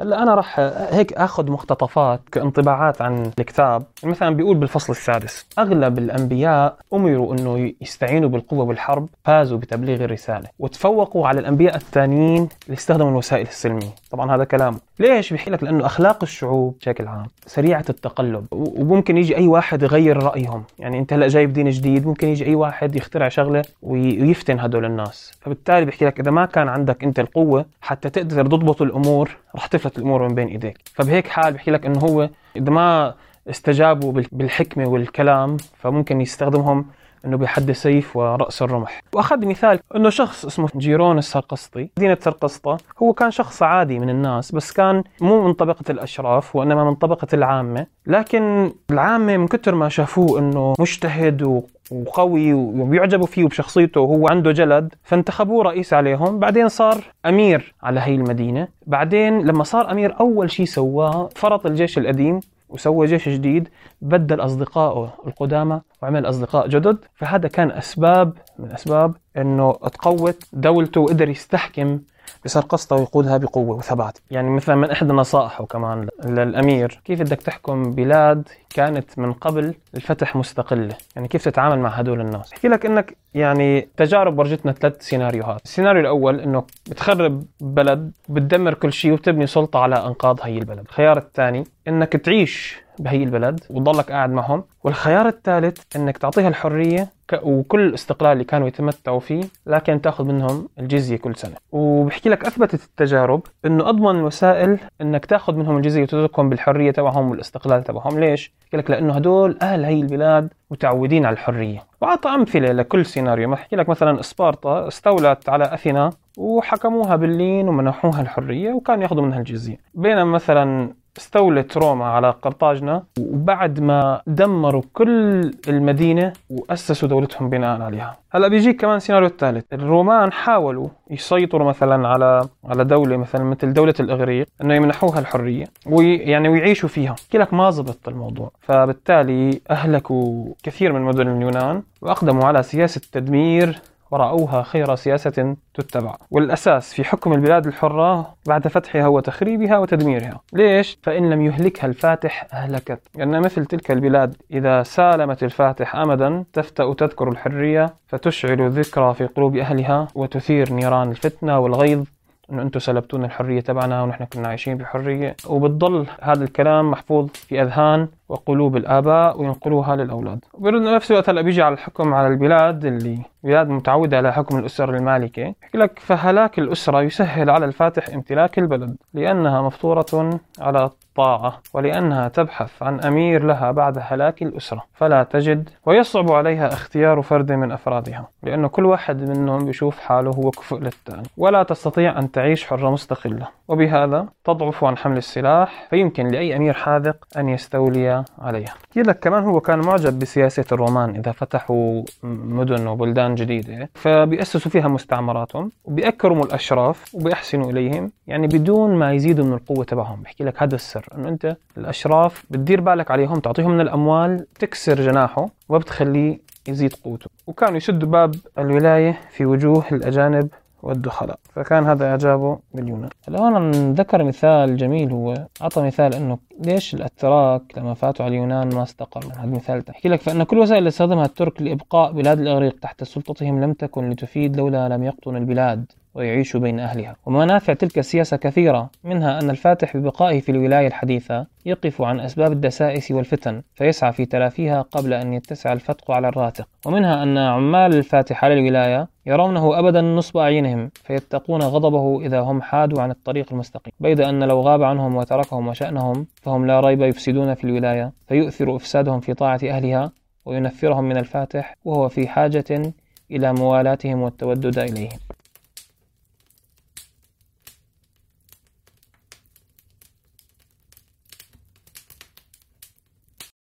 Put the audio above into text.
هلا أنا راح هيك آخذ مقتطفات كانطباعات عن الكتاب. مثلا بيقول بالفصل السادس أغلب الأنبياء أمروا إنه يستعينوا بالقوة بالحرب فازوا بتبليغ الرسالة وتفوقوا على الأنبياء الثانيين اللي استخدموا الوسائل السلمية. طبعا هذا كلامه ليش؟ بيحكي لك لأنه أخلاق الشعوب بشكل عام سريعة التقلب وممكن يجي أي واحد يغير رأيهم. يعني أنت هلا جايب دين جديد ممكن يجي أي واحد يخترع شغلة ويفتن هدول الناس. فبالتالي بيحكي لك إذا ما كان عندك أنت القوة حتى تقدر تضبط الأمور رح تفلت الأمور من بين إيديك. فبهيك حال بيحكي لك إنه هو إذا ما استجابوا بالحكمة والكلام فممكن يستخدمهم إنه بحد سيف ورأس الرمح. وأخذ مثال إنه شخص اسمه جيرون السرقسطي. مدينة سرقسطة. هو كان شخص عادي من الناس بس كان مو من طبقة الأشراف وإنما من طبقة العامة. لكن العامة من كثر ما شافوه إنه مجتهد وقوي وبيعجبوا فيه وبشخصيته وهو عنده جلد فانتخبوه رئيس عليهم بعدين صار أمير على هي المدينة. بعدين لما صار أمير أول شيء سواه فرط الجيش القديم وسوى جيش جديد بدل أصدقائه القدامى وعمل أصدقاء جدد. فهذا كان أسباب من أسباب أنه تقوت دولته وقدر يستحكم بسرقسطة ويقودها بقوة وثبات. يعني مثلا من إحدى نصائحه كمان للأمير كيف بدك تحكم بلاد كانت من قبل الفتح مستقلة؟ يعني كيف تتعامل مع هدول الناس؟ احكي لك إنك يعني تجارب ورجتنا ثلاث سيناريوهات. السيناريو الأول إنه بتخرب بلد بتدمر كل شيء وبتبني سلطة على أنقاض هي البلد. الخيار الثاني إنك تعيش بهي البلد وتضلك قاعد معهم. والخيار الثالث إنك تعطيها الحرية وكل الاستقلال اللي كانوا يتمتعوا فيه لكن تأخذ منهم الجزية كل سنة. وبحكي لك أثبتت التجارب إنه أضمن الوسائل إنك تأخذ منهم الجزية وتتركهم بالحرية تبعهم والاستقلال تبعهم. ليش؟ بحكي لك لأنه هدول أهل هي البلاد متعودين على الحرية. وأعطى أمثلة لكل سيناريو. بحكي لك مثلا اسبارتا استولت على أثينا وحكموها باللين ومنحوها الحرية وكانوا يأخذوا منها الجزية. بينما مثلا استولت روما على قرطاجنة وبعد ما دمروا كل المدينة وأسسوا دولتهم بناء عليها. هلأ بيجيك كمان سيناريو الثالث. الرومان حاولوا يسيطروا مثلا على على دولة مثلا مثل دولة الإغريق إنه يمنحوها الحرية ويعني ويعيشوا فيها. بحكي لك ما زبط الموضوع. فبالتالي أهلكوا كثير من مدن اليونان وأقدموا على سياسة تدمير ورأوها خير سياسة تتبع. والأساس في حكم البلاد الحرة بعد فتحها وتخريبها وتدميرها. ليش؟ فإن لم يهلكها الفاتح أهلكت. لأن مثل تلك البلاد إذا سالمت الفاتح أمدا تفتأ تذكر الحرية فتشعل ذكرى في قلوب أهلها وتثير نيران الفتنة والغيظ. إنه أنتم سلبتونا الحرية تبعنا ونحن كنا عايشين بحريه وبتضل هذا الكلام محفوظ في أذهان وقلوب الآباء وينقلوها للأولاد. وبنفس الوقت هلأ بيجي على الحكم على البلاد اللي بلاد متعودة على حكم الأسر المالكة يحكي لك فهلاك الأسرة يسهل على الفاتح امتلاك البلد لأنها مفطورة على الطاعة ولأنها تبحث عن أمير لها بعد هلاك الأسرة. فلا تجد ويصعب عليها اختيار فرد من أفرادها لأنه كل واحد منهم بيشوف حاله هو كفؤ للثاني ولا تستطيع أن تعيش حرة مستقلة. وبهذا تضعف عن حمل السلاح فيمكن لأي أمير حاذق أن يستولي عليها. لك كمان هو كان معجب بسياسة الرومان إذا فتحوا مدن وبلدان جديدة فبيأسسوا فيها مستعمراتهم وبيأكرموا الأشراف وبيحسنوا إليهم يعني بدون ما يزيدوا من القوة تبعهم. بحكي لك هذا السر. أنه أنت؟ الأشراف بتدير بالك عليهم تعطيهم من الأموال تكسر جناحه وبتخليه يزيد قوته. وكانوا يسدوا باب الولاية في وجوه الأجانب والدخلاء. فكان هذا إعجابه باليونان هون ذكر مثال جميل هو أعطى مثال أنه ليش الأتراك لما فاتوا على اليونان ما استقروا. هذا مثال تحكي لك. فإن كل وسائل استخدمها الترك لإبقاء بلاد الإغريق تحت سلطتهم لم تكن لتفيد لولا لم يقطنوا البلاد. ويعيش بين أهلها. ومنافع تلك السياسة كثيرة منها أن الفاتح ببقائه في الولاية الحديثة يقف عن أسباب الدسائس والفتن فيسعى في تلافيها قبل أن يتسع الفتق على الراتق. ومنها أن عمال الفاتح على الولاية يرونه أبدا نصب أعينهم فيتقون غضبه إذا هم حادوا عن الطريق المستقيم. بيد أن لو غاب عنهم وتركهم وشأنهم فهم لا ريب يفسدون في الولاية فيؤثر إفسادهم في طاعة أهلها وينفرهم من الفاتح وهو في حاجة إلى موالاتهم والتودد إليهم.